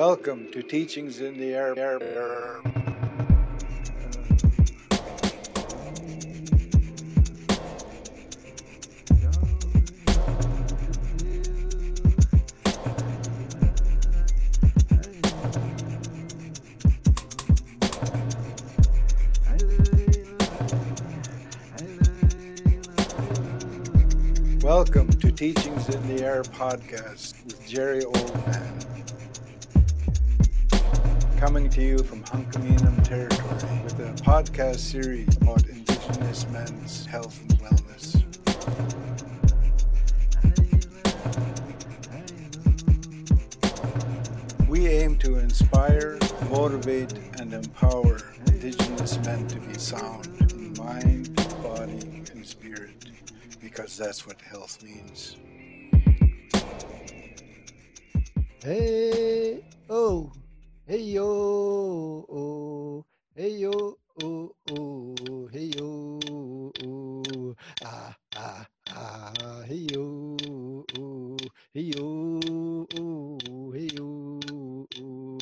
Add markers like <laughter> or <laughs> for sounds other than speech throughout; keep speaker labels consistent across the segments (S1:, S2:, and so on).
S1: Welcome to Teachings in the Air. air, air. Welcome to Teachings in the Air podcast with Jerry Oldman. Coming to you from Hunkaminam territory with a podcast series about Indigenous men's health and wellness. We aim to inspire, motivate, and empower Indigenous men to be sound in mind, body, and spirit because that's what health means.
S2: Hey, hey yo, oh, hey yo, oh, oh, hey yo, oh, ah, ah, ah, hey yo, oh, hey yo, oh, hey yo, oh,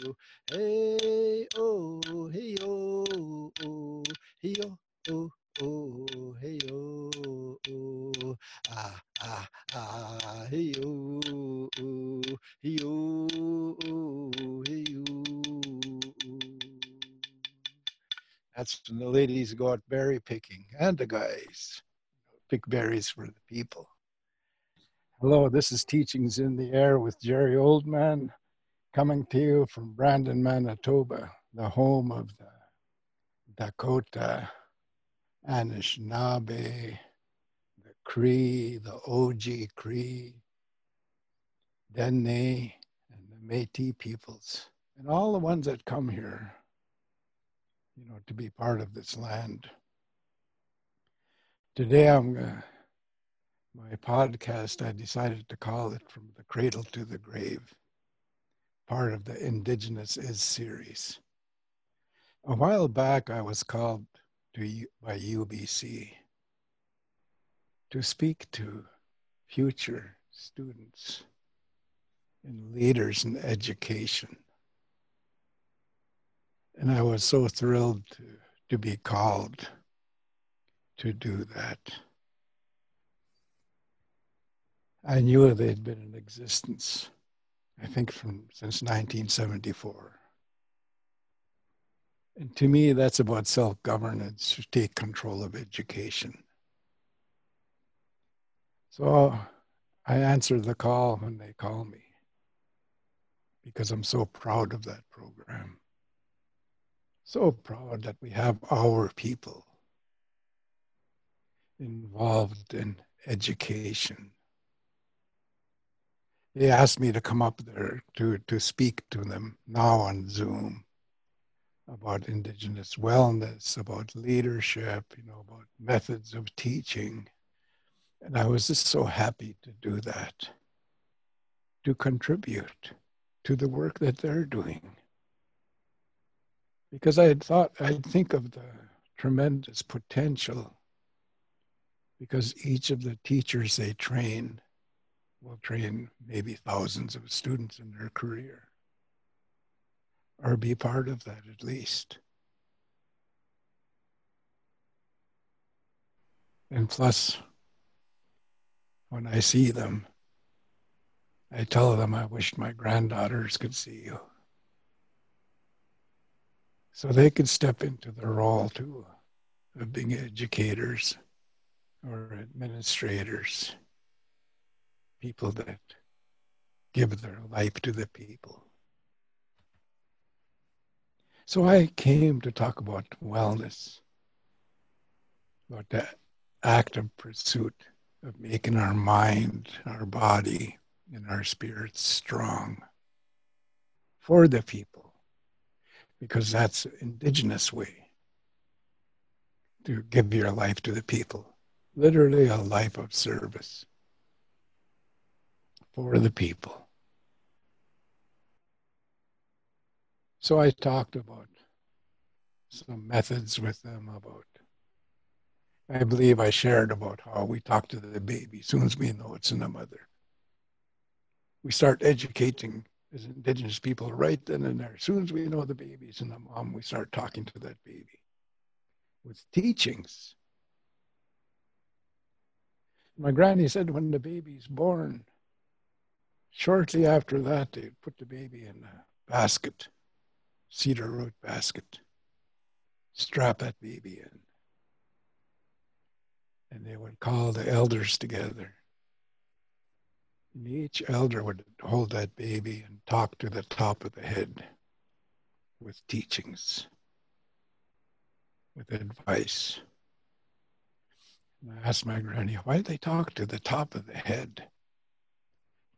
S2: hey, oh, hey yo, oh, hey yo, oh, oh, hey yo, oh, ah, ah, ah, hey yo, oh, hey yo, oh, hey yo. That's when the ladies go out berry picking, and the guys pick berries for the people. Hello, this is Teachings in the Air with Jerry Oldman, coming to you from Brandon, Manitoba, the home of the Dakota, Anishinaabe, the Cree, the Oji-Cree, Dene, and the Métis peoples, and all the ones that come here, you know, to be part of this land. Today I'm gonna, my podcast, I decided to call it From the Cradle to the Grave, part of the Indigenous Is series. A while back, I was called to by UBC to speak to future students and leaders in education. And I was so thrilled to, be called to do that. I knew they'd been in existence, I think, from since 1974. And to me, that's about self governance to take control of education. So I answer the call when they call me because I'm so proud of that program. So proud that we have our people involved in education. They asked me to come up there to, to speak to them now on Zoom about indigenous wellness, about leadership, you know, about methods of teaching. And I was just so happy to do that, to contribute to the work that they're doing. Because I had thought, I'd think of the tremendous potential, because each of the teachers they train will train maybe thousands of students in their career or be part of that at least. And plus, when I see them, I tell them I wish my granddaughters could see you. So they could step into the role too of being educators or administrators, people that give their life to the people. So I came to talk about wellness, about the active pursuit of making our mind, our body, and our spirits strong for the people, because that's indigenous way to give your life to the people, literally a life of service for the people. So I talked about some methods with them about I believe I shared about how we talk to the baby as soon as we know it's in the mother. We start educating as indigenous people right then and there. As soon as we know the baby's in the mom, we start talking to that baby with teachings. My granny said when the baby's born, shortly after that, they put the baby in a basket, cedar root basket, strap that baby in. And they would call the elders together and each elder would hold that baby and talk to the top of the head with teachings, with advice. And I asked my granny, why they talk to the top of the head?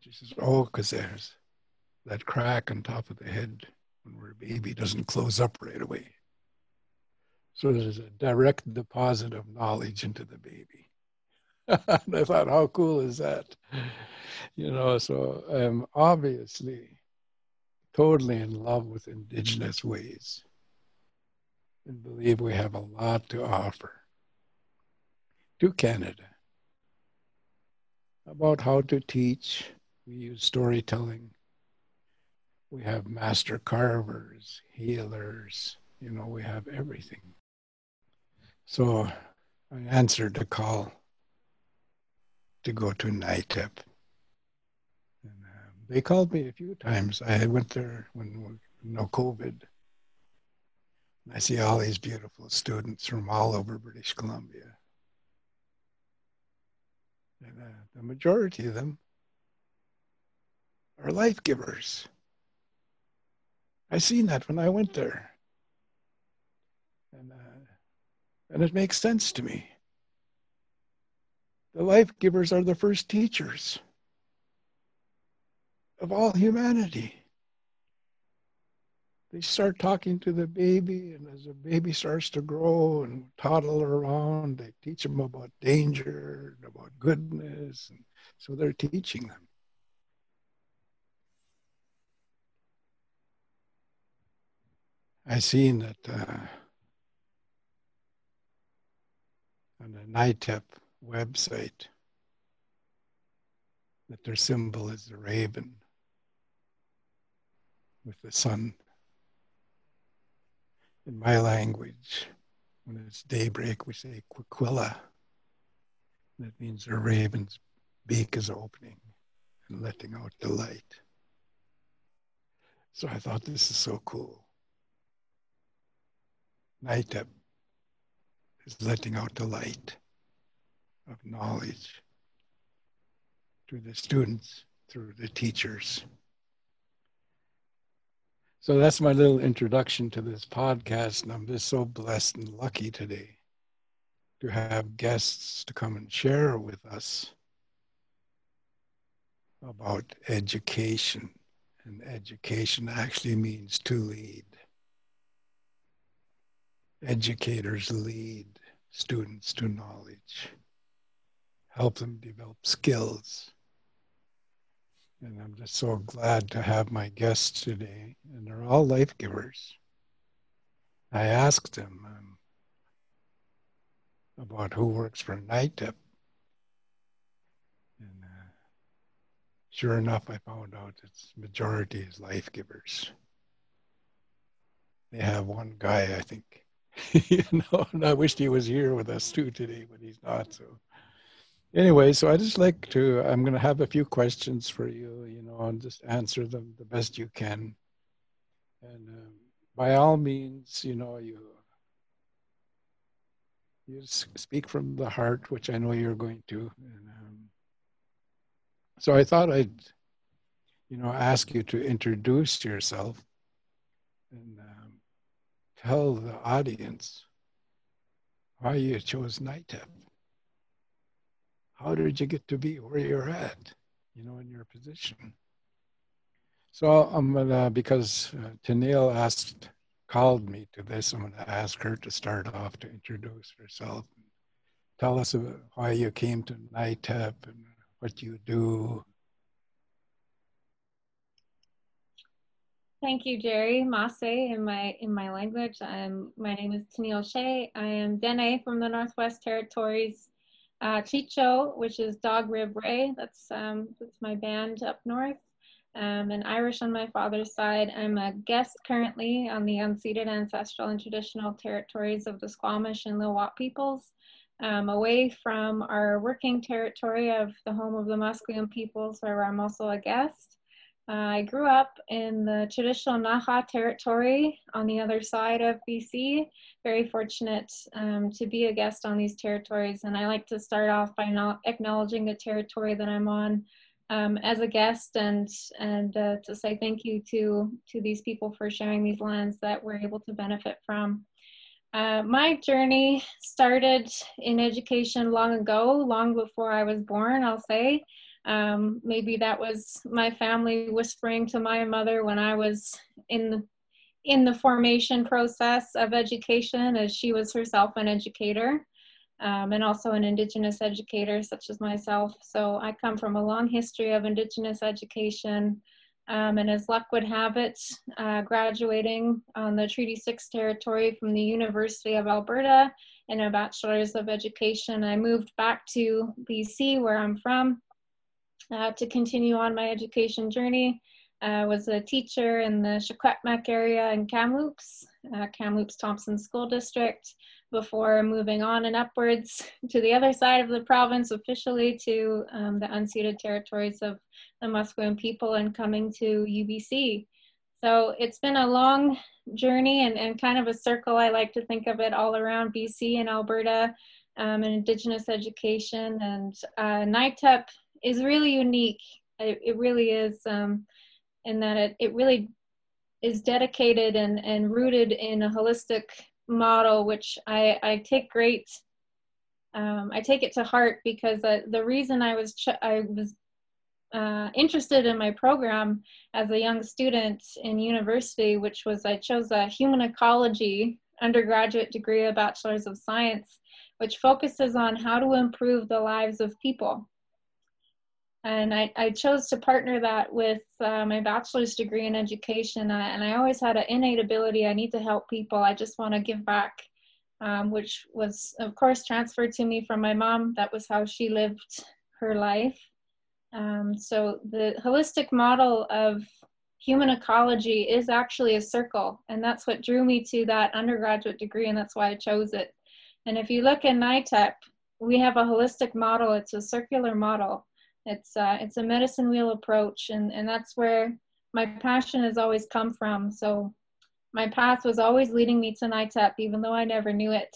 S2: She says, oh, because there's that crack on top of the head when we're a baby doesn't close up right away. So there's a direct deposit of knowledge into the baby. And <laughs> I thought, how cool is that? You know, so I'm obviously totally in love with indigenous ways and believe we have a lot to offer to Canada about how to teach. We use storytelling. We have master carvers, healers, you know, we have everything. So I answered the call to go to NITEP. And, um, they called me a few times. I went there when no COVID. I see all these beautiful students from all over British Columbia. And uh, the majority of them are life givers. I seen that when I went there. And, uh, and it makes sense to me. The life givers are the first teachers of all humanity. They start talking to the baby, and as the baby starts to grow and toddle around, they teach them about danger, and about goodness. And so they're teaching them. I seen that uh, on the night NITEP website that their symbol is the raven with the sun. In my language, when it's daybreak, we say Quiquilla. That means the raven's beak is opening and letting out the light. So I thought this is so cool. Night is letting out the light of knowledge to the students through the teachers. So that's my little introduction to this podcast, and I'm just so blessed and lucky today to have guests to come and share with us about education. And education actually means to lead. Educators lead students to knowledge help them develop skills. And I'm just so glad to have my guests today, and they're all life givers. I asked them um, about who works for NITEP. And uh, sure enough, I found out its majority is life givers. They have one guy, I think, <laughs> you know, and I wished he was here with us too today, but he's not. So anyway, so I just like to, I'm going to have a few questions for you, you know, and just answer them the best you can. And um, by all means, you know, you, you speak from the heart, which I know you're going to. And, um, so I thought I'd, you know, ask you to introduce yourself and um, tell the audience why you chose NITEP how did you get to be where you're at, you know, in your position? So I'm gonna, because uh, Tennille asked, called me to this, I'm gonna ask her to start off to introduce herself. And tell us about why you came to NITEP and what you do.
S3: Thank you, Jerry Masse in my in my language. I'm, my name is Tennille Shea. I am Dene from the Northwest Territories uh, Tlicho, which is Dog Rib Rae. That's um, that's my band up north. um, and Irish on my father's side. I'm a guest currently on the unceded ancestral and traditional territories of the Squamish and Lil'wat peoples, um, away from our working territory of the home of the Musqueam peoples, where I'm also a guest. I grew up in the traditional Naha territory on the other side of BC. Very fortunate um, to be a guest on these territories, and I like to start off by not acknowledging the territory that I'm on um, as a guest and and uh, to say thank you to to these people for sharing these lands that we're able to benefit from. Uh, my journey started in education long ago, long before I was born, I'll say. Um, maybe that was my family whispering to my mother when I was in the, in the formation process of education, as she was herself an educator um, and also an Indigenous educator such as myself. So I come from a long history of Indigenous education. Um, and as luck would have it, uh, graduating on the Treaty 6 territory from the University of Alberta in a Bachelor's of Education, I moved back to BC, where I'm from, uh, to continue on my education journey. I was a teacher in the Secwepemc area in Kamloops, uh, Kamloops Thompson School District before moving on and upwards <laughs> to the other side of the province officially to um, the unceded territories of the Musqueam people and coming to UBC. So it's been a long journey and, and kind of a circle. I like to think of it all around BC and Alberta um, and Indigenous education. And uh, NITEP is really unique. It, it really is um, in that it, it really is dedicated and, and rooted in a holistic model, which I, I take great, um, I take it to heart because uh, the reason I was, I was uh, interested in my program as a young student in university, which was I chose a human ecology undergraduate degree, a bachelor's of science, which focuses on how to improve the lives of people. And I, I chose to partner that with uh, my bachelor's degree in education. Uh, and I always had an innate ability. I need to help people. I just want to give back, um, which was, of course, transferred to me from my mom. That was how she lived her life. Um, so the holistic model of human ecology is actually a circle. And that's what drew me to that undergraduate degree. And that's why I chose it. And if you look in NITEP, we have a holistic model. It's a circular model. It's uh, it's a medicine wheel approach, and and that's where my passion has always come from. So my path was always leading me to NITEP, even though I never knew it.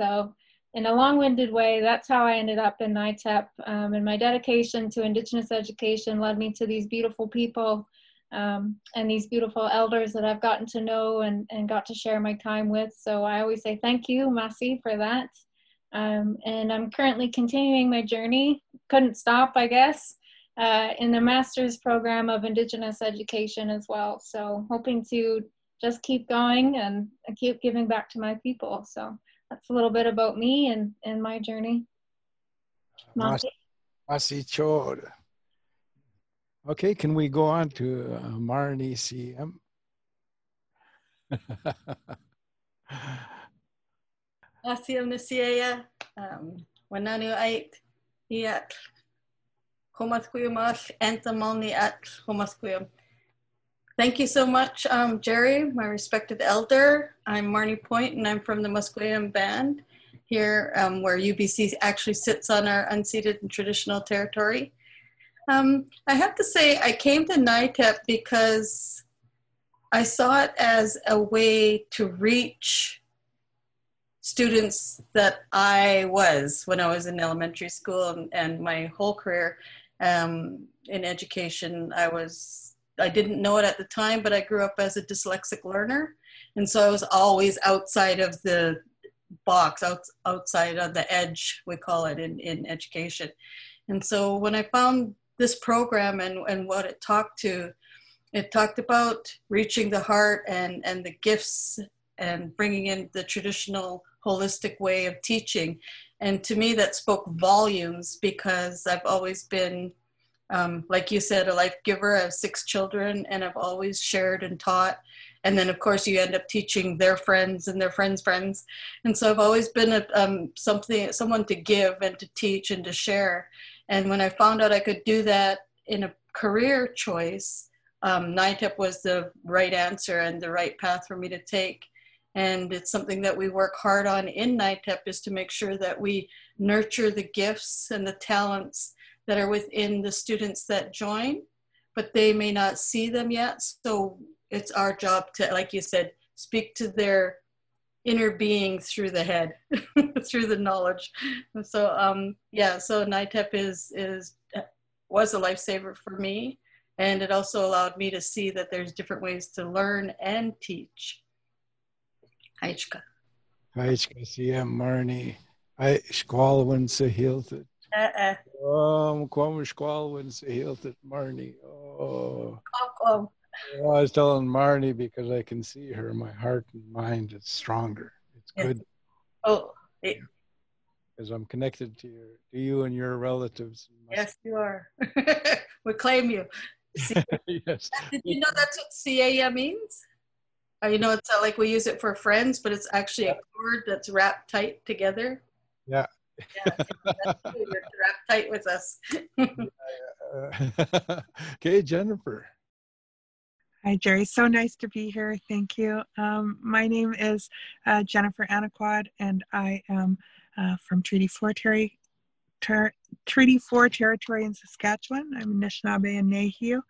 S3: So in a long-winded way, that's how I ended up in NITEP. Um, and my dedication to Indigenous education led me to these beautiful people um, and these beautiful elders that I've gotten to know and, and got to share my time with. So I always say thank you, Masi, for that. Um, and I'm currently continuing my journey, couldn't stop, I guess, uh, in the master's program of Indigenous education as well. So hoping to just keep going and keep giving back to my people. So that's a little bit about me and, and my journey.
S2: Masi Chod. Okay, can we go on to uh, Marnie CM? <laughs>
S4: Asiam Nasiaya, um, Wananu Ait, Iat, Homasquiyamash, Antamalni at Homasquiyam. Thank you so much, um, Jerry, my respected elder. I'm Marnie Point, and I'm from the Musqueam Band here, um, where UBC actually sits on our unceded and traditional territory. Um, I have to say, I came to NITEP because I saw it as a way to reach students that I was when I was in elementary school and, and my whole career um, in education. I was, I didn't know it at the time, but I grew up as a dyslexic learner. And so I was always outside of the box, out, outside of the edge, we call it in, in education. And so when I found this program and, and what it talked to, it talked about reaching the heart and, and the gifts and bringing in the traditional holistic way of teaching. And to me, that spoke volumes because I've always been, um, like you said, a life giver. I have six children and I've always shared and taught. And then, of course, you end up teaching their friends and their friends' friends. And so I've always been a, um, something, someone to give and to teach and to share. And when I found out I could do that in a career choice, um, NITEP was the right answer and the right path for me to take. And it's something that we work hard on in NITEP is to make sure that we nurture the gifts and the talents that are within the students that join, but they may not see them yet. So it's our job to, like you said, speak to their inner being through the head, <laughs> through the knowledge. So um, yeah, so NITEP is is was a lifesaver for me, and it also allowed me to see that there's different ways to learn and teach. Aichka.
S1: Aichka, siya Marnie. Ai squalwin sa hilted. Uh-uh. Oh, kwam squalwin sa hilted Marnie. Oh. Oh, well, I was telling Marnie because I can see her. My heart and mind is stronger. It's good.
S4: Oh,
S1: because I'm connected to you, to you and your relatives.
S4: Yes, you are. <laughs> we claim you. <laughs> yes. Did you know that's what CAA means? You know, it's like we use it for friends, but it's actually yeah. a cord that's wrapped tight together.
S1: Yeah.
S4: yeah, you're wrapped tight with us. <laughs>
S1: okay, Jennifer.
S5: Hi, Jerry. So nice to be here. Thank you. Um, my name is uh, Jennifer Anaquod, and I am uh, from Treaty 4 ter- ter- Treaty 4 territory in Saskatchewan. I'm Anishinaabe and Nehiyaw,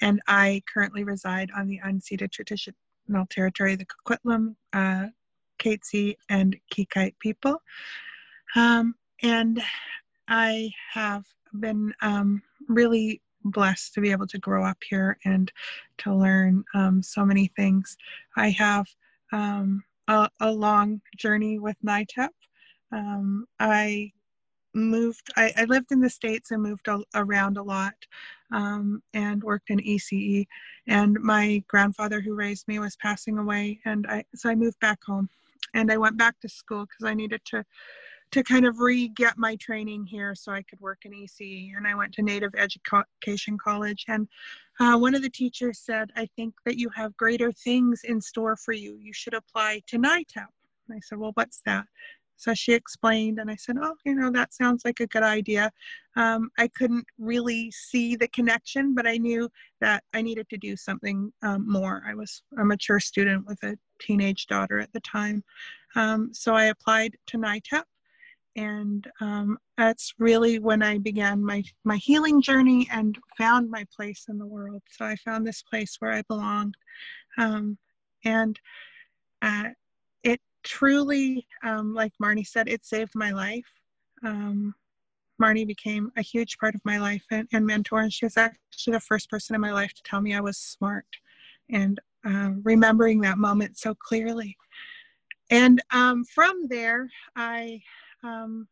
S5: and I currently reside on the unceded traditional territory the Coquitlam, uh, Katzie, and Qayqayt people. Um, and I have been um, really blessed to be able to grow up here and to learn um, so many things. I have um, a, a, long journey with NITEP. Um, I moved, I, I, lived in the States and moved a, around a lot um, and worked in ECE. And my grandfather who raised me was passing away. And I, so I moved back home and I went back to school because I needed to to kind of re-get my training here so I could work in ECE. And I went to Native Education College. And uh, one of the teachers said, I think that you have greater things in store for you. You should apply to NITEP. And I said, well, what's that? So she explained, and I said, Oh, you know, that sounds like a good idea. Um, I couldn't really see the connection, but I knew that I needed to do something um, more. I was a mature student with a teenage daughter at the time. Um, so I applied to NITEP and um, that's really when I began my my healing journey and found my place in the world. So I found this place where I belonged, um, and uh, truly, um, like Marnie said, it saved my life. Um, Marnie became a huge part of my life and, and, mentor, and she was actually the first person in my life to tell me I was smart, and uh, remembering that moment so clearly. And um, from there, I um,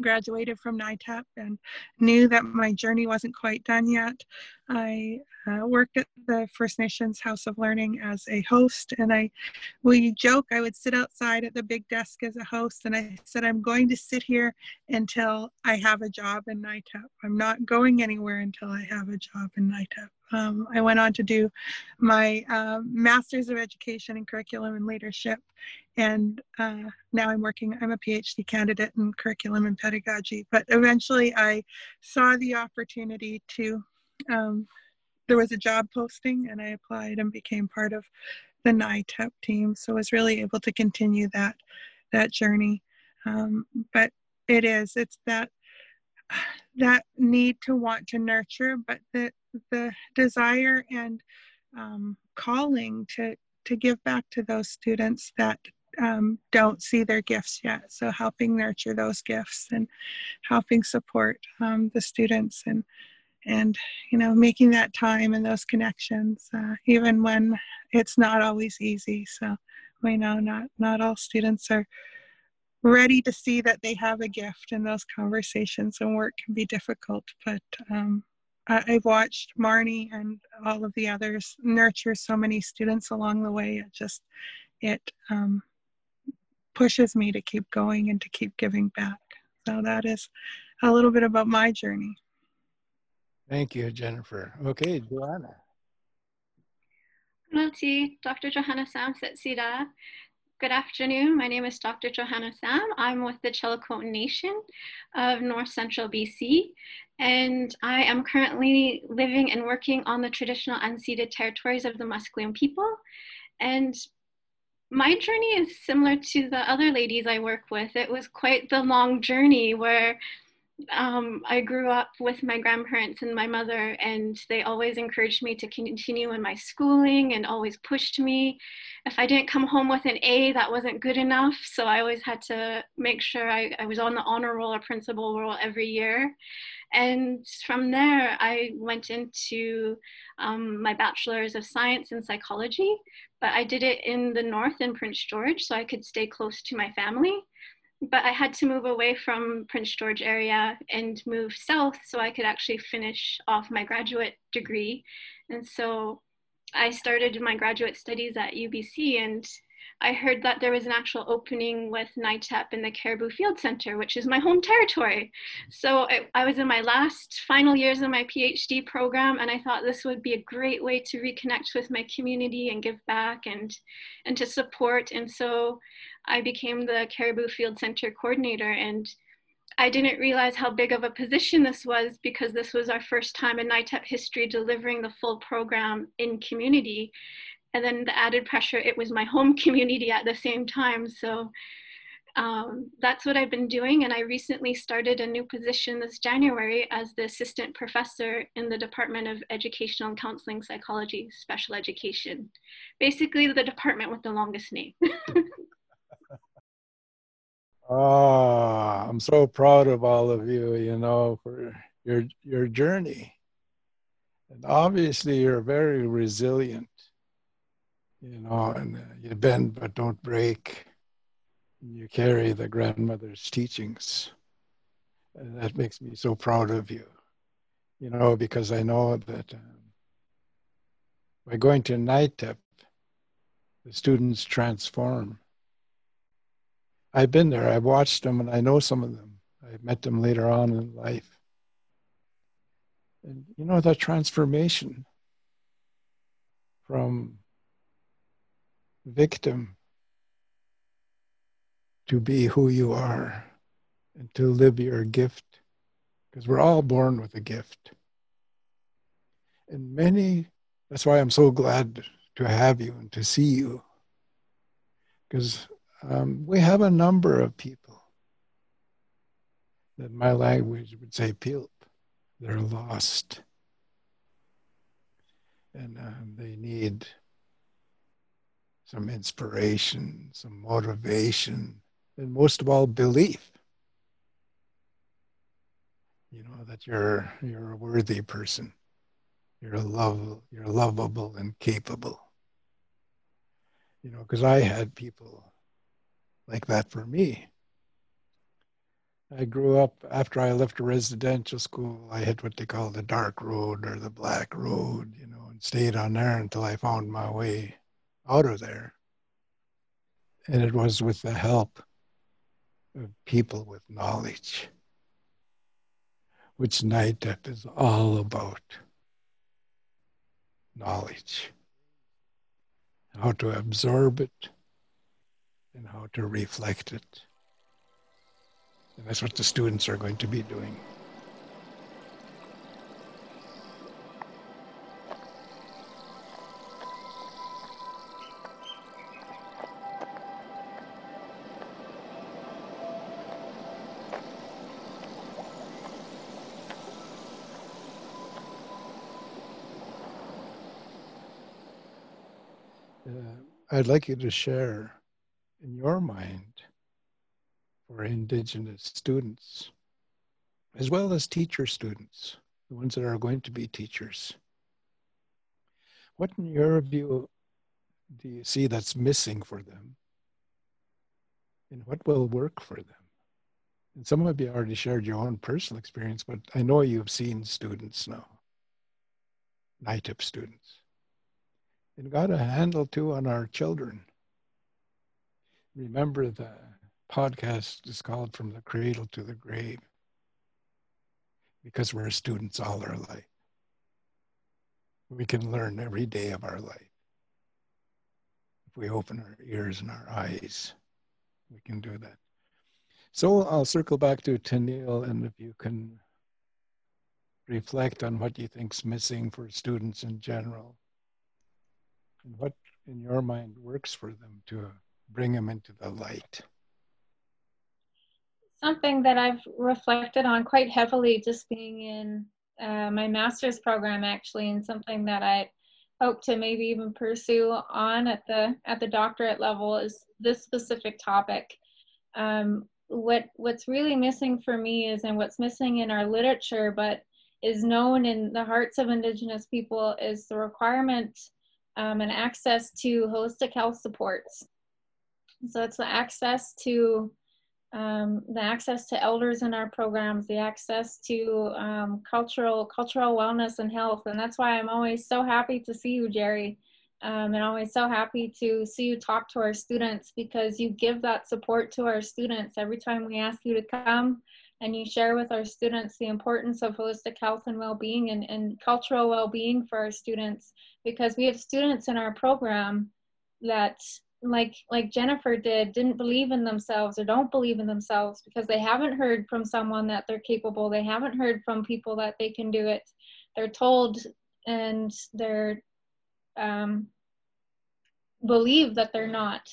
S5: graduated from NITEP and knew that my journey wasn't quite done yet. I uh, worked at the First Nations House of Learning as a host, and I, we joke, I would sit outside at the big desk as a host, and I said, I'm going to sit here until I have a job in NITEP. I'm not going anywhere until I have a job in NITEP. Um, I went on to do my uh, Master's of Education in Curriculum and Leadership. And uh, now I'm working, I'm a PhD candidate in curriculum and pedagogy. But eventually I saw the opportunity to, um, there was a job posting and I applied and became part of the NITEP team. So I was really able to continue that, that journey. Um, but it is, it's that that need to want to nurture, but the the desire and um, calling to to give back to those students that um, don't see their gifts yet. So helping nurture those gifts and helping support um, the students and and you know making that time and those connections uh, even when it's not always easy. So we know not not all students are ready to see that they have a gift and those conversations and work can be difficult but um, I've watched Marnie and all of the others nurture so many students along the way. It just, it um, pushes me to keep going and to keep giving back. So that is a little bit about my journey.
S1: Thank you, Jennifer. Okay, Joanna.
S6: Hello, Dr. Johanna Samset Sida. Good afternoon. My name is Dr. Johanna Sam. I'm with the Tsilhqot'in Nation of North Central BC, and I am currently living and working on the traditional unceded territories of the Musqueam people. And my journey is similar to the other ladies I work with. It was quite the long journey where um, I grew up with my grandparents and my mother, and they always encouraged me to continue in my schooling and always pushed me. If I didn't come home with an A, that wasn't good enough. So I always had to make sure I, I was on the honor roll or principal roll every year. And from there, I went into um, my bachelor's of science in psychology, but I did it in the north in Prince George so I could stay close to my family but I had to move away from Prince George area and move south so I could actually finish off my graduate degree. And so I started my graduate studies at UBC and I heard that there was an actual opening with NITEP in the Cariboo Field Center, which is my home territory. So I, I was in my last final years of my PhD program, and I thought this would be a great way to reconnect with my community and give back and, and to support. And so I became the Cariboo Field Center coordinator and I didn't realize how big of a position this was because this was our first time in NITEP history delivering the full program in community. And then the added pressure, it was my home <laughs> community at the same time. So um, that's what I've been doing. And I recently started a new position this January as the assistant professor in the Department of Educational and Counseling Psychology, Special Education. Basically, the department with the longest name.
S2: Oh, <laughs> I'm so proud of all of you, you know, for your your journey. And obviously you're very resilient, you know, and uh, you bend but don't break. You carry the grandmother's teachings. And that makes me so proud of you, you know, because I know that um, by going to NITEP, the students transform I've been there. I've watched them, and I know some of them. I've met them later on in life. And you know that transformation from victim to be who you are and to live your gift, because we're all born with a gift. And many, that's why I'm so glad to have you and to see you, because um, we have a number of people that my language would say pilp. They're lost. And um, they need some inspiration, some motivation, and most of all, belief. You know that you're you're a worthy person. You're love. You're lovable and capable. You know, because I had people like that for me. I grew up after I left residential school. I hit what they call the dark road or the black road, you know, and stayed on there until I found my way out of there. And it was with the help of people with knowledge, which NITEP is all about knowledge, how to absorb it and how to reflect it. And that's what the students are going to be doing. I'd like you to share in your mind for Indigenous students, as well as teacher students, the ones that are going to be teachers? What, in your view, do you see that's missing for them? And what will work for them? And some of you already shared your own personal experience, but I know you've seen students now, NITEP students. And got a handle too on our children remember the podcast is called From the Cradle to the Grave because we're students all our life. We can learn every day of our life.
S1: if we open our ears and our eyes, we can do that. So I'll circle back to Tennille, and if you can reflect on what you think's missing for students in general, what in your mind works for them to bring them into the light.
S3: Something that I've reflected on quite heavily, just being in uh, my master's program, actually, and something that I hope to maybe even pursue on at the at the doctorate level is this specific topic. Um, what what's really missing for me is and what's missing in our literature but is known in the hearts of indigenous people is the requirement um, and access to holistic health supports. So it's the access to um, the access to elders in our programs the access to um, cultural cultural wellness and health. And that's why i'm always so happy to see you jerry. Um, and always so happy to see you talk to our students because you give that support to our students every time we ask you to come and you share with our students the importance of holistic health and well-being and, and cultural well-being for our students because we have students in our program that like like jennifer did didn't believe in themselves or don't believe in themselves because they haven't heard from someone that they're capable they haven't heard from people that they can do it. They're told and they're um, believe that they're not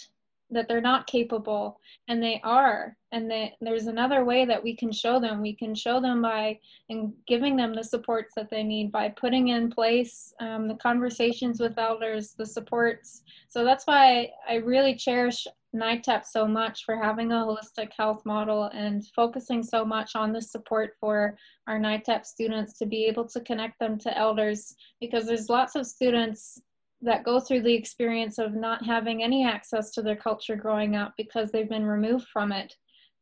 S3: that they're not capable and they are. And they, there's another way that we can show them. We can show them by and giving them the supports that they need by putting in place um, the conversations with elders the supports. So that's why i really cherish NITEP so much for having a holistic health model and focusing so much on the support for our NITEP students to be able to connect them to elders because there's lots of students that go through the experience of not having any access to their culture growing up because they've been removed from it.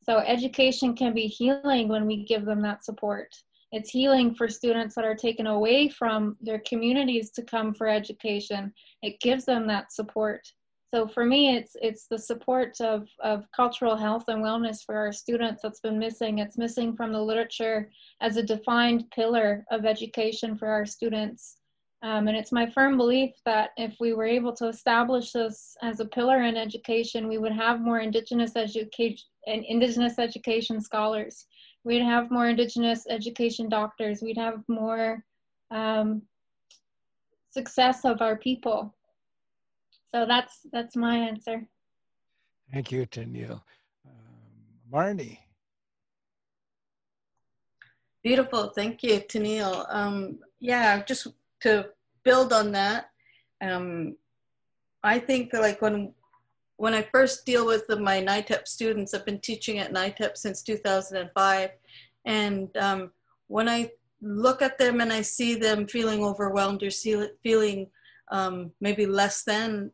S3: So education can be healing when we give them that support. It's healing for students that are taken away from their communities to come for education. It gives them that support. So for me, it's it's the support of, of cultural health and wellness for our students that's been missing. It's missing from the literature as a defined pillar of education for our students. Um, and it's my firm belief that if we were able to establish this as a pillar in education, we would have more Indigenous education and Indigenous education scholars. We'd have more Indigenous education doctors. We'd have more um, success of our people. So that's that's my answer.
S1: Thank you, Tennille. Um, Marnie.
S4: Beautiful, thank you, Tennille. Um, yeah, just to build on that, um, I think that like when when I first deal with the, my NITEP students, I've been teaching at NITEP since 2005, and um, when I look at them and I see them feeling overwhelmed or see, feeling um, maybe less than,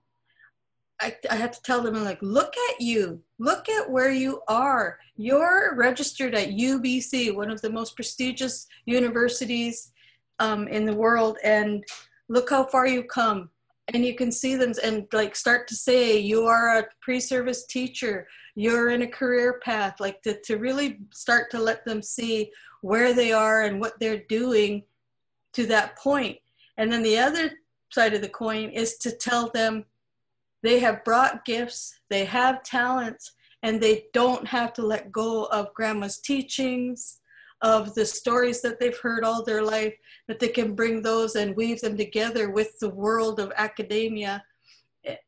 S4: I, I have to tell them, like, look at you, look at where you are. You're registered at UBC, one of the most prestigious universities um, in the world and look how far you come. And you can see them and like start to say you are a pre-service teacher. You're in a career path. Like to, to really start to let them see where they are and what they're doing to that point. And then the other side of the coin is to tell them they have brought gifts they have talents and they don't have to let go of grandma's teachings of the stories that they've heard all their life, that they can bring those and weave them together with the world of academia.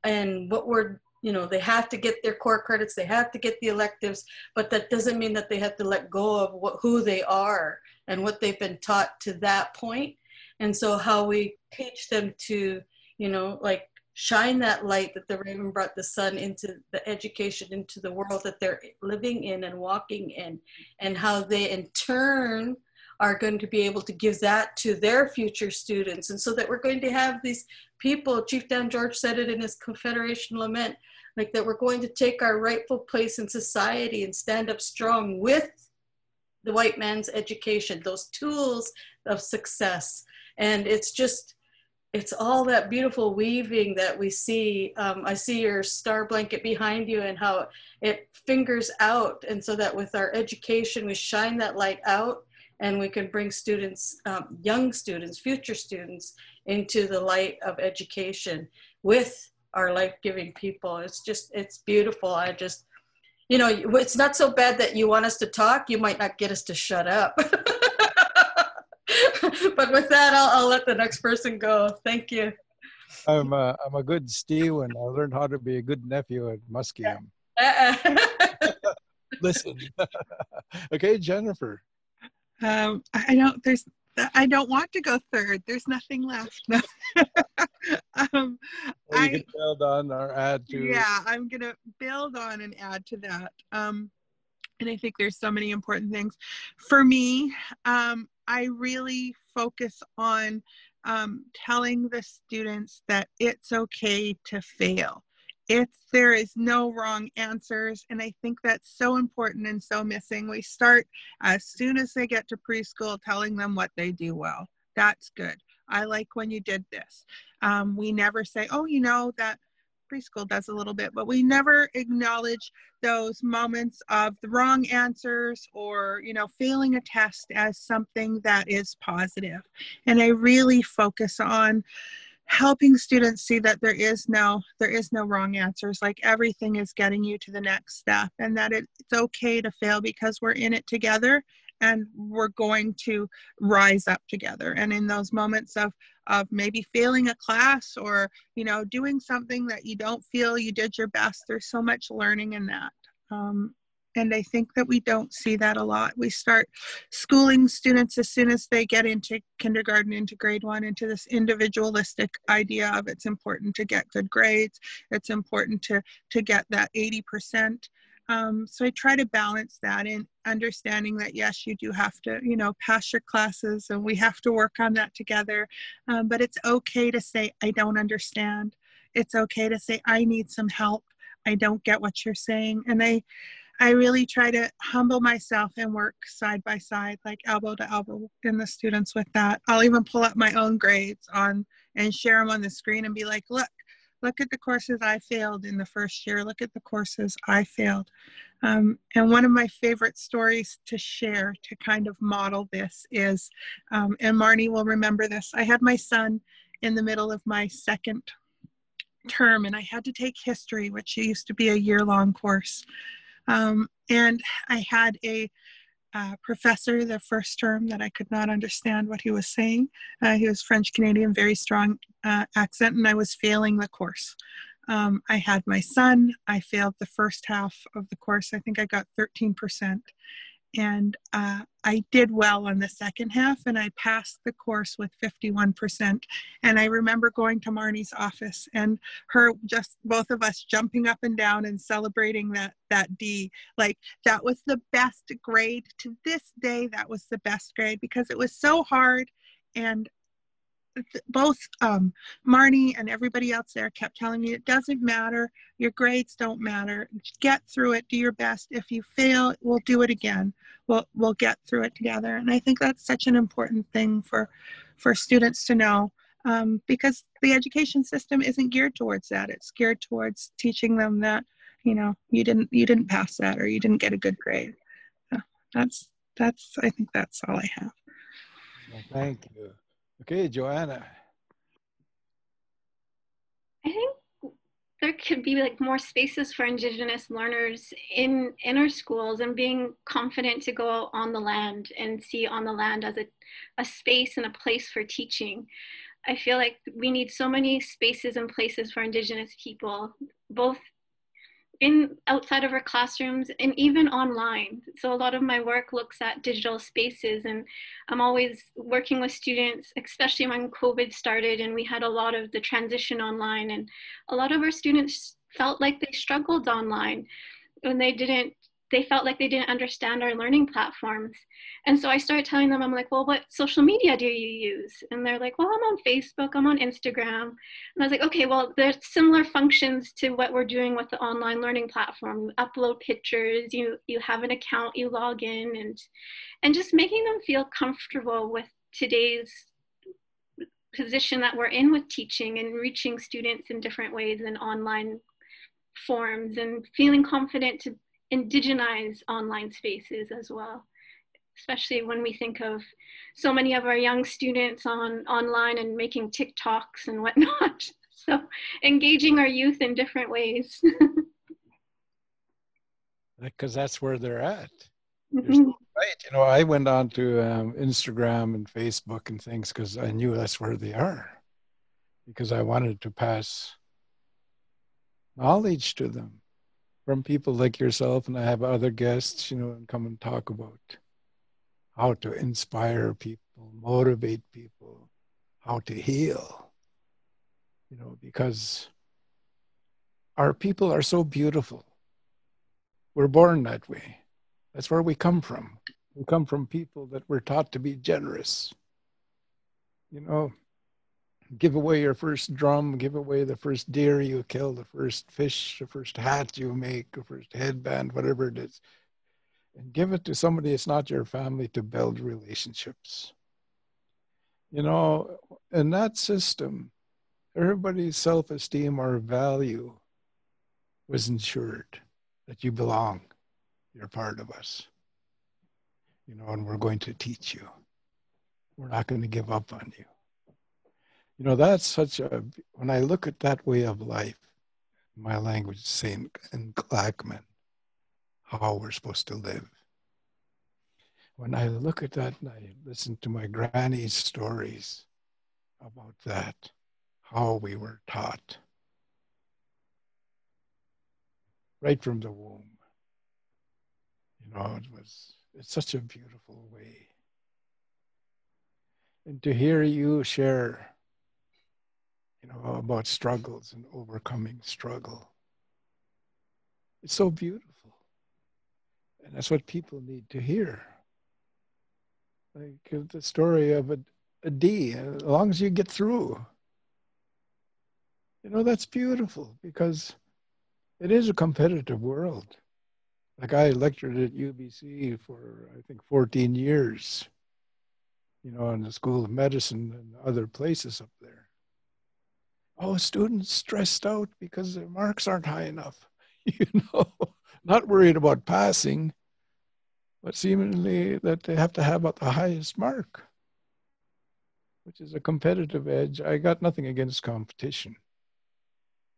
S4: And what we're you know they have to get their core credits they have to get the electives but that doesn't mean that they have to let go of what, who they are and what they've been taught to that point. And so how we teach them to you know like shine that light that the raven brought the sun into the education into the world that they're living in and walking in and how they in turn are going to be able to give that to their future students. And so that we're going to have these people chief dan george said it in his confederation lament like that we're going to take our rightful place in society and stand up strong with the white man's education those tools of success. And it's just it's all that beautiful weaving that we see. Um, I see your star blanket behind you and how it fingers out. And so that with our education, we shine that light out and we can bring students, um, young students, future students into the light of education with our life-giving people. It's just, it's beautiful. I just, you know, it's not so bad that you want us to talk. You might not get us to shut up. <laughs> but with that, I'll, I'll let the next person go. Thank you.
S1: I'm a, I'm a good Steve and I learned how to be a good nephew at Musqueam. <laughs> Listen. <laughs> okay, Jennifer.
S5: Um, I don't, there's, I don't want to go third. There's nothing left. No. <laughs>
S1: um, well, you I, can build on or add to.
S5: Yeah, I'm going to build on and add to that. Um, and I think there's so many important things. For me, um, I really focus on um, telling the students that it's okay to fail. It's there is no wrong answers, and I think that's so important and so missing. We start as soon as they get to preschool telling them what they do well. That's good. I like when you did this. Um, we never say, oh, you know, that preschool does a little bit, but we never acknowledge those moments of the wrong answers or, you know, failing a test as something that is positive. And I really focus on helping students see that there is no there is no wrong answers like everything is getting you to the next step and that it, it's okay to fail because we're in it together and we're going to rise up together and in those moments of of maybe failing a class or you know doing something that you don't feel you did your best. There's so much learning in that. Um, and i think that we don't see that a lot. We start schooling students as soon as they get into kindergarten into grade one into this individualistic idea of it's important to get good grades. It's important to to get that 80 percent um, so I try to balance that in understanding that yes, you do have to, you know, pass your classes and we have to work on that together. Um, but it's okay to say, I don't understand. It's okay to say, I need some help. I don't get what you're saying. And I, I really try to humble myself and work side by side, like elbow to elbow in the students with that. I'll even pull up my own grades on and share them on the screen and be like, look, look at the courses I failed in the first year, look at the courses I failed. Um, and one of my favorite stories to share to kind of model this is, um, and Marnie will remember this, I had my son in the middle of my second term and I had to take history, which used to be a year long course. Um, and I had a uh, professor the first term that I could not understand what he was saying. Uh, he was French Canadian, very strong uh, accent, and I was failing the course. Um, I had my son. I failed the first half of the course. I think I got 13% and uh, I did well on the second half and I passed the course with 51%. And I remember going to Marnie's office and her just both of us jumping up and down and celebrating that that D. Like that was the best grade to this day. That was the best grade because it was so hard and both um, Marnie and everybody else there kept telling me it doesn't matter. Your grades don't matter. Get through it. Do your best. If you fail, we'll do it again. We'll we'll get through it together. And I think that's such an important thing for for students to know um, because the education system isn't geared towards that. It's geared towards teaching them that you know you didn't you didn't pass that or you didn't get a good grade. So that's that's I think that's all I have.
S1: Well, thank you. Okay, Joanna.
S6: I think there could be like more spaces for indigenous learners in in our schools and being confident to go on the land and see on the land as a, a space and a place for teaching. I feel like we need so many spaces and places for indigenous people, both in outside of our classrooms and even online. So a lot of my work looks at digital spaces and I'm always working with students, especially when COVID started and we had a lot of the transition online and a lot of our students felt like they struggled online when they didn't they felt like they didn't understand our learning platforms. And so I started telling them, I'm like, well, what social media do you use? And they're like, well, I'm on Facebook, I'm on Instagram. And I was like, okay, well, there's similar functions to what we're doing with the online learning platform. You upload pictures, you, you have an account, you log in, and, and just making them feel comfortable with today's position that we're in with teaching and reaching students in different ways in online forms and feeling confident to indigenize online spaces as well especially when we think of so many of our young students on online and making TikToks and whatnot. <laughs> so engaging our youth in different ways. <laughs>
S2: Because that's where they're at.
S6: Mhm.
S2: Right. You know, I went on to um, Instagram and Facebook and things because I knew that's where they are. Because I wanted to pass knowledge to them from people like yourself, and I have other guests, you know, and come and talk about how to inspire people, motivate people, how to heal. You know, because our people are so beautiful. We're born that way. That's where we come from. We come from people that were taught to be generous. You know, give away your first drum, give away the first deer you kill, the first fish, the first hat you make, the first headband, whatever it is, and give it to somebody that's not your family to build relationships. You know, in that system, everybody's self esteem or value was ensured that you belong. You're part of us. You know, and we're going to teach you. We're not going to give up on you. You know, that's such a, when I look at that way of life, my language is saying in Clackman, how we're supposed to live. When I look at that and I listen to my granny's stories about that, how we were taught right from the womb. You know, it was, it's such a beautiful way. And to hear you share, you know, about struggles and overcoming struggle, it's so beautiful. And that's what people need to hear. Like uh, the story of a, a D, as long as you get through. You know, that's beautiful because it is a competitive world. Like I lectured at UBC for I think 14 years, you know, in the School of Medicine and other places up there. Oh, students stressed out because their marks aren't high enough, <laughs> you know, not worried about passing, but seemingly that they have to have the highest mark, which is a competitive edge. I got nothing against competition.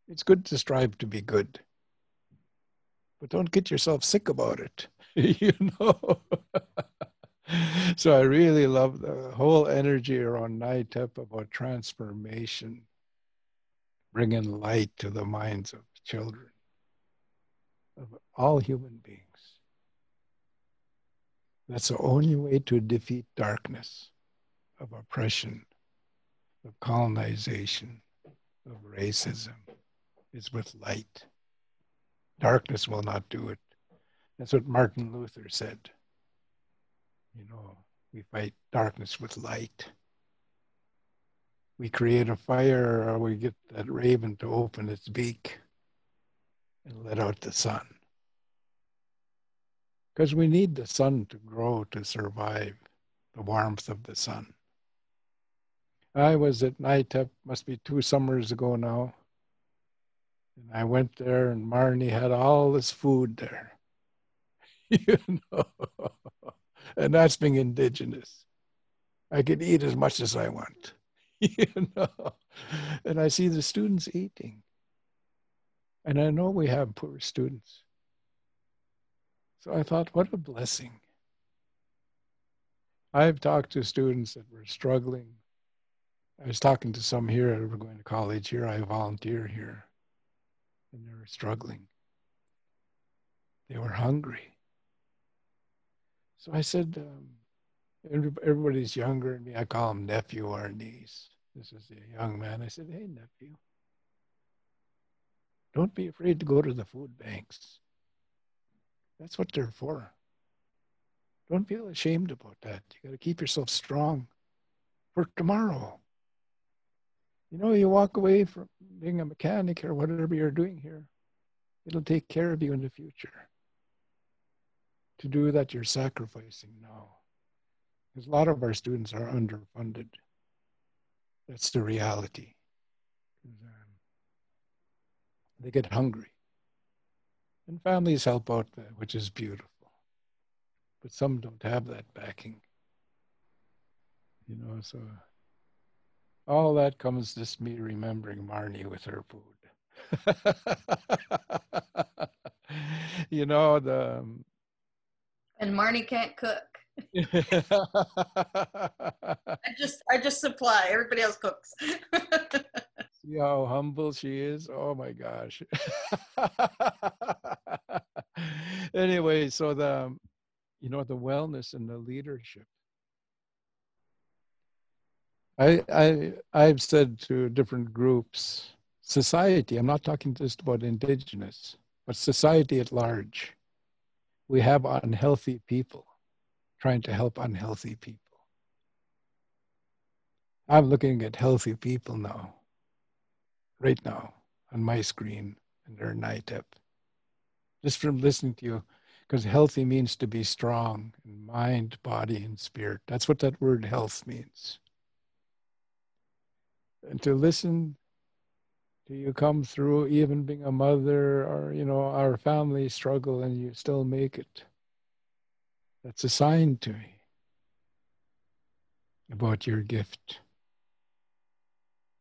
S2: It's good to strive to be good but don't get yourself sick about it, <laughs> you know. <laughs> so I really love the whole energy around NITEP about transformation, bringing light to the minds of children, of all human beings. That's the only way to defeat darkness, of oppression, of colonization, of racism, is with light. Darkness will not do it. That's what Martin Luther said. You know, we fight darkness with light. We create a fire or we get that raven to open its beak and let out the sun. Because we need the sun to grow to survive the warmth of the sun. I was at NITEP, uh, must be two summers ago now. And I went there, and Marnie had all this food there. <laughs> you know, <laughs> and that's being indigenous. I can eat as much as I want, <laughs> you know. And I see the students eating. And I know we have poor students. So I thought, what a blessing. I've talked to students that were struggling. I was talking to some here that were going to college here. I volunteer here and they were struggling. They were hungry. So I said, um, everybody's younger than me. I call him nephew or niece. This is a young man. I said, hey, nephew, don't be afraid to go to the food banks. That's what they're for. Don't feel ashamed about that. You got to keep yourself strong for tomorrow. You know, you walk away from being a mechanic or whatever you're doing here, it'll take care of you in the future. To do that, you're sacrificing now. Because a lot of our students are underfunded. That's the reality. Um, they get hungry. And families help out, which is beautiful. But some don't have that backing. You know, so all that comes just me remembering Marnie with her food. <laughs> you know the. Um,
S4: and Marnie can't cook. <laughs> I just I just supply. Everybody else cooks. <laughs>
S2: See how humble she is? Oh my gosh. <laughs> anyway, so the you know the wellness and the leadership. I I I've said to different groups, society, I'm not talking just about indigenous, but society at large. We have unhealthy people trying to help unhealthy people. I'm looking at healthy people now, right now, on my screen, they're NITEP. Just from listening to you, because healthy means to be strong in mind, body, and spirit. That's what that word health means. And to listen to you come through, even being a mother or, you know, our family struggle and you still make it. That's a sign to me about your gift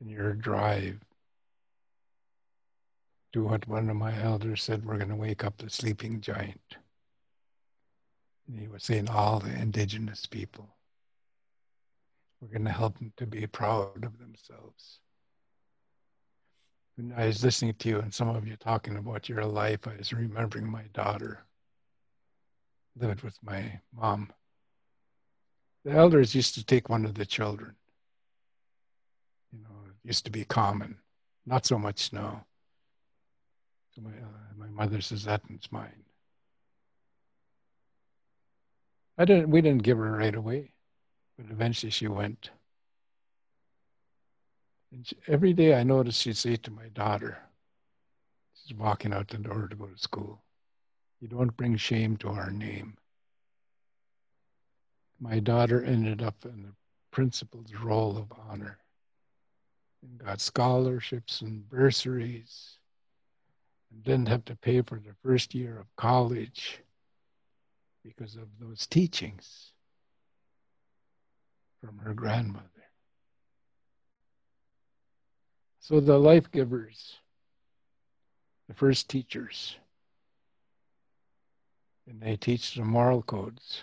S2: and your drive. Do what one of my elders said we're going to wake up the sleeping giant. And he was saying all the indigenous people. We're going to help them to be proud of themselves. When I was listening to you and some of you talking about your life, I was remembering my daughter lived with my mom. The elders used to take one of the children. You know, it used to be common, not so much now. So my, uh, my mother says that's mine. I didn't. We didn't give her right away, but eventually she went. And she, every day I noticed she'd say to my daughter, she's walking out the door to go to school, you don't bring shame to our name. My daughter ended up in the principal's roll of honor and got scholarships and bursaries and didn't have to pay for the first year of college because of those teachings from her grandmother. So the life givers, the first teachers, and they teach the moral codes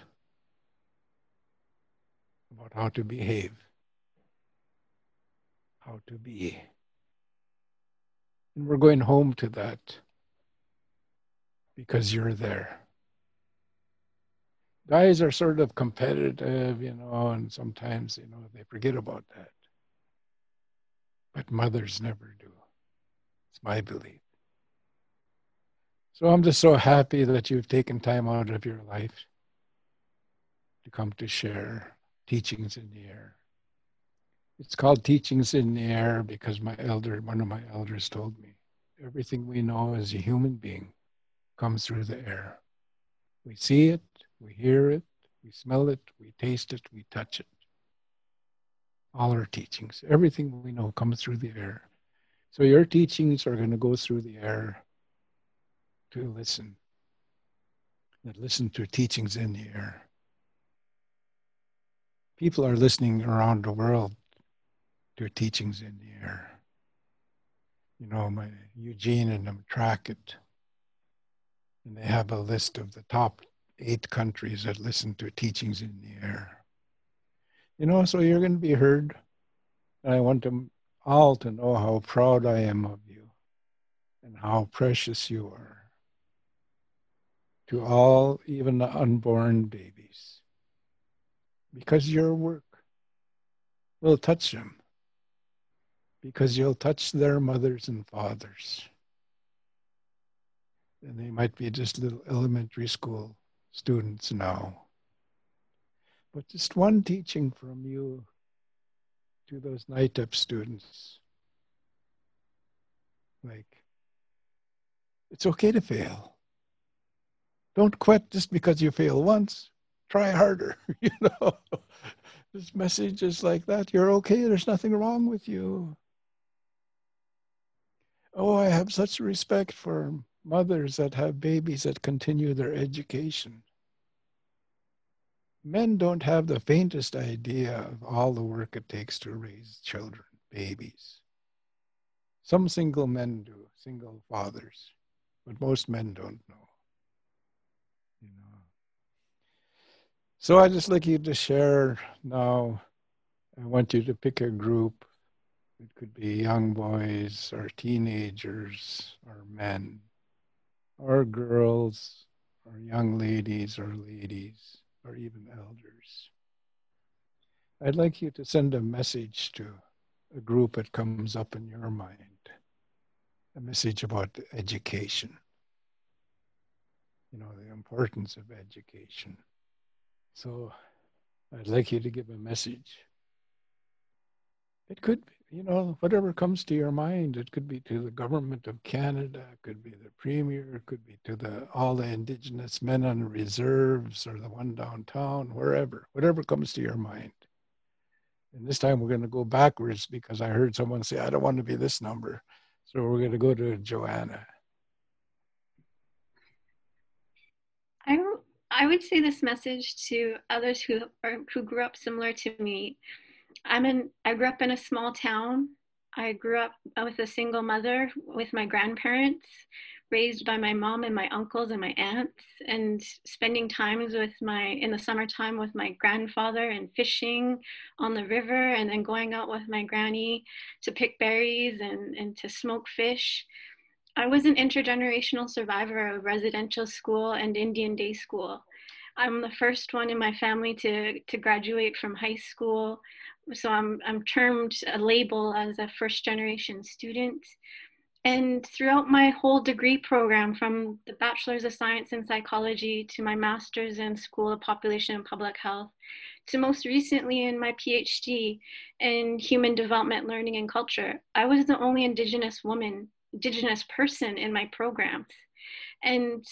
S2: about how to behave, how to be. And we're going home to that because you're there. Guys are sort of competitive, you know, and sometimes, you know, they forget about that. But mothers never do. It's my belief. So I'm just so happy that you've taken time out of your life to come to share teachings in the air. It's called teachings in the air because my elder, one of my elders told me, everything we know as a human being comes through the air. We see it, we hear it, we smell it, we taste it, we touch it. All our teachings, everything we know comes through the air. So your teachings are going to go through the air to listen, that listen to teachings in the air. People are listening around the world to teachings in the air. You know, my Eugene and them track it, and they have a list of the top eight countries that listen to teachings in the air. You know, so you're going to be heard. And I want them all to know how proud I am of you and how precious you are to all, even the unborn babies, because your work will touch them, because you'll touch their mothers and fathers. And they might be just little elementary school students now. But just one teaching from you to those night NITEP students. Like, it's okay to fail. Don't quit just because you fail once. Try harder, <laughs> you know. This message is like that. You're okay. There's nothing wrong with you. Oh, I have such respect for mothers that have babies that continue their education. Men don't have the faintest idea of all the work it takes to raise children. babies. Some single men do, single fathers, but most men don't know. You know. So I just like you to share now. I want you to pick a group. It could be young boys or teenagers or men or girls or young ladies or ladies or even elders. I'd like you to send a message to a group that comes up in your mind, a message about education, you know, the importance of education. So I'd like you to give a message. It could be you know, whatever comes to your mind. It could be to the government of Canada, it could be the premier, it could be to the all the indigenous men on the reserves or the one downtown, wherever, whatever comes to your mind. And this time we're going to go backwards because I heard someone say, I don't want to be this number. So we're going to go to Joanna.
S6: I, I would say this message to others who are, who grew up similar to me I'm in, I grew up in a small town. I grew up with a single mother with my grandparents, raised by my mom and my uncles and my aunts, and spending times with my, in the summertime with my grandfather and fishing on the river, and then going out with my granny to pick berries and, and to smoke fish. I was an intergenerational survivor of residential school and Indian day school. I'm the first one in my family to, to graduate from high school so I'm, I'm termed a label as a first generation student. And throughout my whole degree program, from the Bachelor's of Science in Psychology to my Master's in School of Population and Public Health, to most recently in my PhD in Human Development, Learning, and Culture, I was the only Indigenous woman, Indigenous person in my programs. And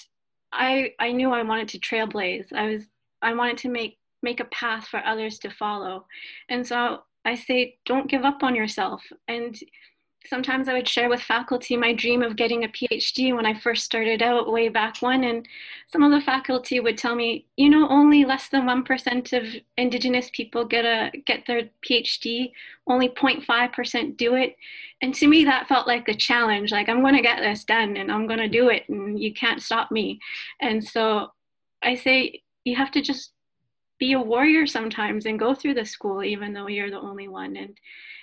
S6: I, I knew I wanted to trailblaze. I was I wanted to make make a path for others to follow. And so I say, don't give up on yourself. And sometimes I would share with faculty my dream of getting a PhD when I first started out way back when. And some of the faculty would tell me, you know, only less than 1% of Indigenous people get, a, get their PhD, only 0.5% do it. And to me, that felt like a challenge. Like, I'm going to get this done and I'm going to do it, and you can't stop me. And so I say, you have to just be a warrior sometimes and go through the school even though you're the only one. And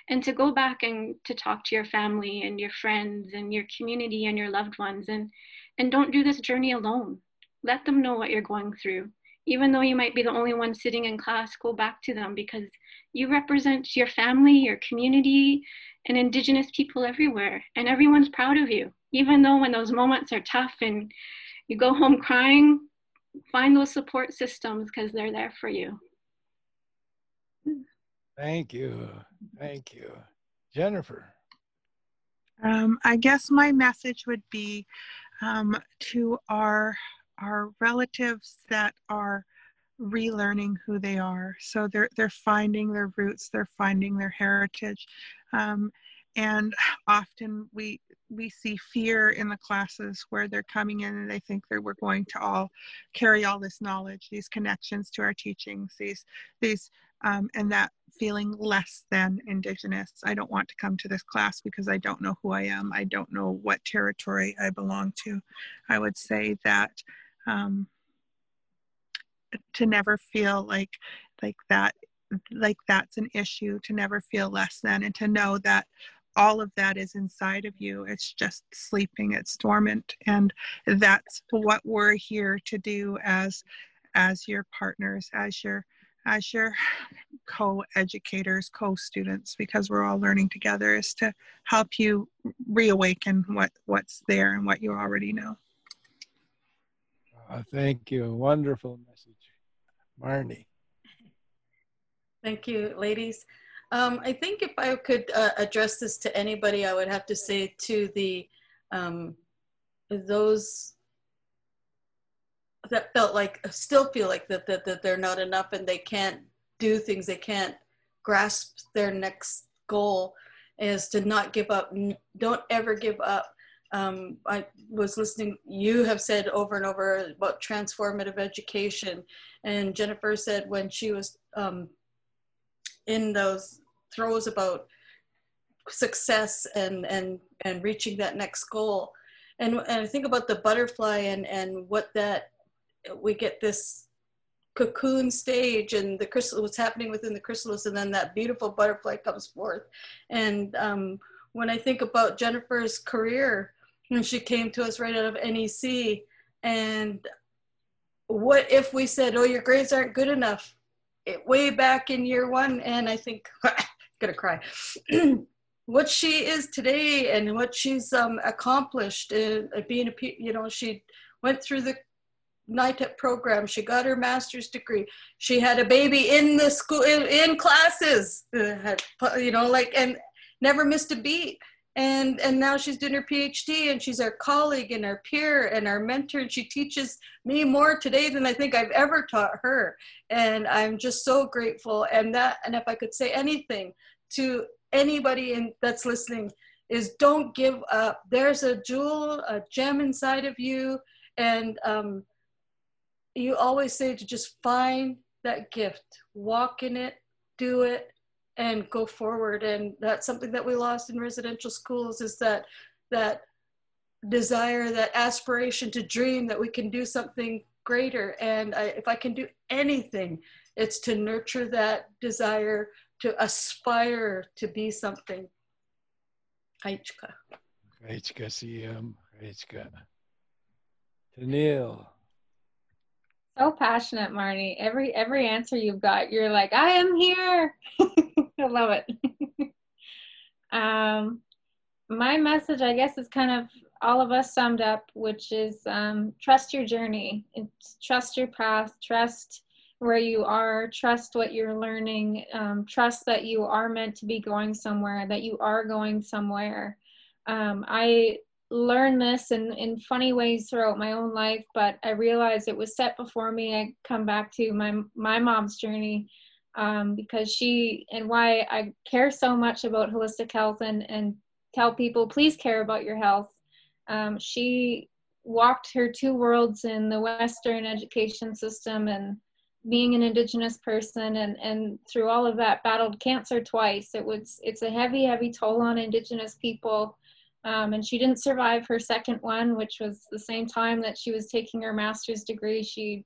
S6: and to go back and to talk to your family and your friends and your community and your loved ones and and don't do this journey alone. Let them know what you're going through. Even though you might be the only one sitting in class go back to them because you represent your family your community and indigenous people everywhere. And everyone's proud of you even though when those moments are tough and you go home crying find those support systems because they're there for you.
S2: Thank you. Thank you. Jennifer.
S5: Um, I guess my message would be um, to our our relatives that are relearning who they are. So they're they're finding their roots, they're finding their heritage, um, and often we we see fear in the classes where they're coming in and they think that we're going to all carry all this knowledge these connections to our teachings these these um, and that feeling less than indigenous. I don't want to come to this class because i don't know who i am. I don't know what territory i belong to. I would say that um, to never feel like like that like that's an issue to never feel less than and to know that all of that is inside of you. It's just sleeping, it's dormant. And that's what we're here to do as as your partners, as your as your co-educators, co-students, because we're all learning together, is to help you reawaken what what's there and what you already know.
S2: Uh, thank you. Wonderful message. Marnie.
S4: Thank you, ladies. Um, I think if I could uh, address this to anybody, I would have to say to the um, those that felt like still feel like that, that that they're not enough and they can't do things, they can't grasp their next goal, is to not give up. Don't ever give up. Um, I was listening, you have said over and over about transformative education. And Jennifer said when she was um, in those throes about success and and and reaching that next goal. And and i think about the butterfly and and what that we get this cocoon stage and the crystal what's happening within the chrysalis and then that beautiful butterfly comes forth. And um, when i think about jennifer's career when she came to us right out of nec and what if we said oh your grades aren't good enough it, way back in year one and i think <laughs> gonna cry <clears throat> what she is today and what she's um, accomplished in uh, being a you know she went through the NITEP program. She got her master's degree. She had a baby in the school, in, in classes, uh, you know, like, and never missed a beat. And, and now she's doing her PhD and she's our colleague and our peer and our mentor. And she teaches me more today than I think I've ever taught her. And I'm just so grateful. And that, and if I could say anything to anybody in, that's listening, is don't give up. There's a jewel, a gem inside of you. And um, you always say to just find that gift, walk in it, do it, and go forward. And that's something that we lost in residential schools is that that desire, that aspiration to dream that we can do something greater. And I, if I can do anything, it's to nurture that desire to aspire to be something. Aichka.
S2: Aichka CM. Aichka. Neil.
S3: So passionate, Marnie. Every every answer you've got, you're like, I am here. <laughs> I love it. <laughs> um, my message, I guess, is kind of all of us summed up, which is um, trust your journey. It's trust your path. Trust where you are. Trust what you're learning. Um, trust that you are meant to be going somewhere. That you are going somewhere. Um, I learned this in, in funny ways throughout my own life, but I realized it was set before me. I come back to my my mom's journey um, because she and why I care so much about holistic health and and tell people please care about your health. Um, she walked her two worlds in the Western education system and being an indigenous person and and through all of that battled cancer twice it was it's a heavy heavy toll on indigenous people um, and she didn't survive her second one, which was the same time that she was taking her master's degree. She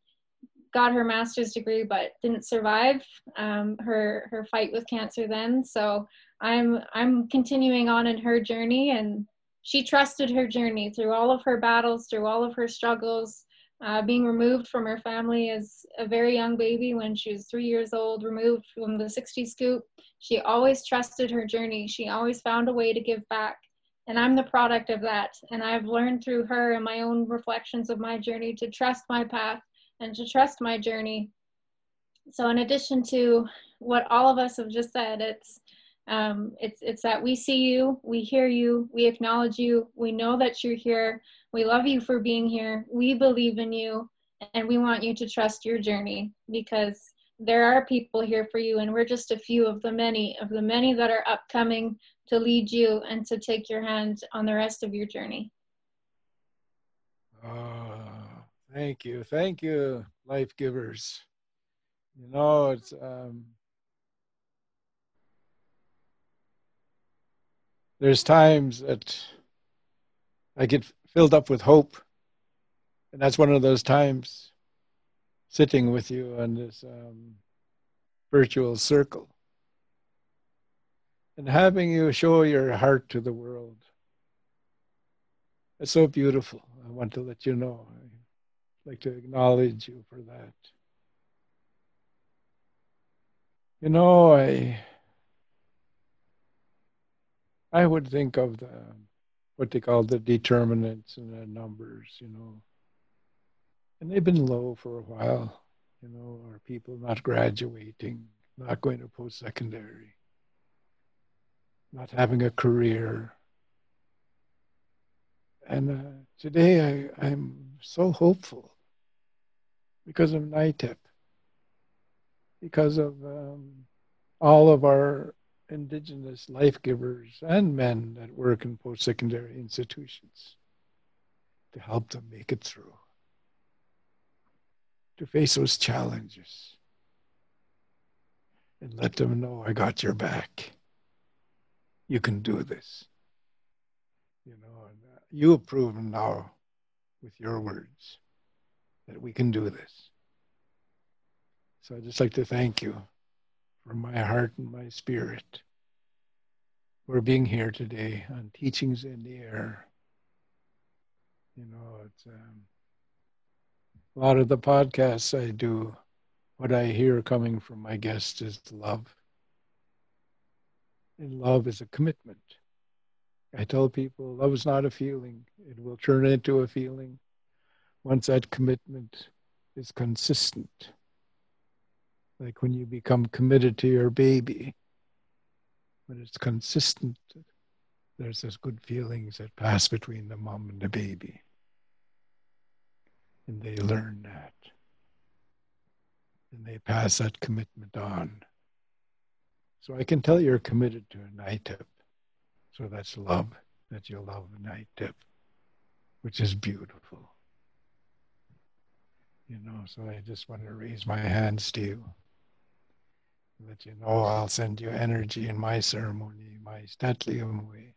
S3: got her master's degree, but didn't survive um, her her fight with cancer then. So I'm I'm continuing on in her journey, and she trusted her journey through all of her battles, through all of her struggles. Uh, being removed from her family as a very young baby when she was three years old, removed from the 60 scoop. She always trusted her journey. She always found a way to give back and I'm the product of that. And I've learned through her and my own reflections of my journey to trust my path and to trust my journey. So, in addition to what all of us have just said, it's um, it's it's that we see you, we hear you, we acknowledge you, we know that you're here, we love you for being here, we believe in you, and we want you to trust your journey because there are people here for you, and we're just a few of the many of the many that are upcoming to lead you and to take your hand on the rest of your journey.
S2: Oh, thank you. Thank you, life givers. You know, it's um, there's times that I get filled up with hope. And that's one of those times sitting with you on this um, virtual circle and having you show your heart to the world. It's so beautiful. I want to let you know. Like to acknowledge you for that. You know, I I would think of the what they call the determinants and the numbers, you know. And they've been low for a while, you know, are people not graduating, not going to post secondary not having a career. And uh, today I, I'm so hopeful because of NITEP, because of um, all of our indigenous life givers and men that work in post secondary institutions to help them make it through, to face those challenges, and let them know I got your back you can do this. You know, uh, you have proven now with your words that we can do this. So I'd just like to thank you from my heart and my spirit for being here today on Teachings in the Air. You know, it's um, a lot of the podcasts I do, what I hear coming from my guests is love. And love is a commitment. I tell people love is not a feeling, it will turn into a feeling once that commitment is consistent. Like when you become committed to your baby, when it's consistent, there's those good feelings that pass between the mom and the baby. And they learn that. And they pass that commitment on. So I can tell you're committed to a night NITEP. So that's love, that you love a NITEP, which is beautiful. You know, so I just want to raise my hands to you. Let you know I'll send you energy in my ceremony, my statlium way.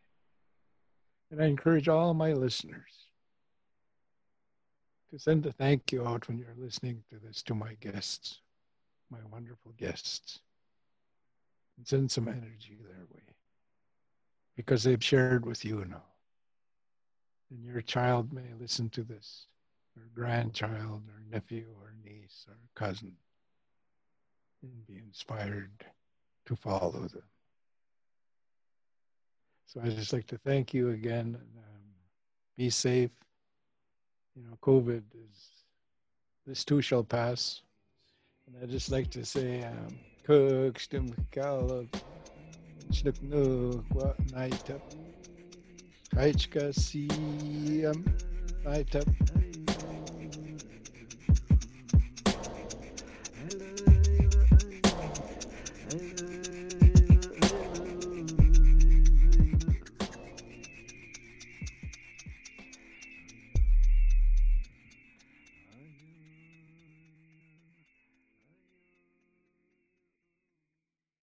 S2: And I encourage all my listeners to send a thank you out when you're listening to this to my guests, my wonderful guests, and send some energy their way because they've shared with you now. And your child may listen to this, or grandchild, or nephew, or niece, or cousin, and be inspired to follow them. So I just like to thank you again. Um, be safe. You know, COVID is, this too shall pass. And I just like to say, um, Kukstum Kalab, Shnuknu, NITEP, Kaichka Siam, NITEP.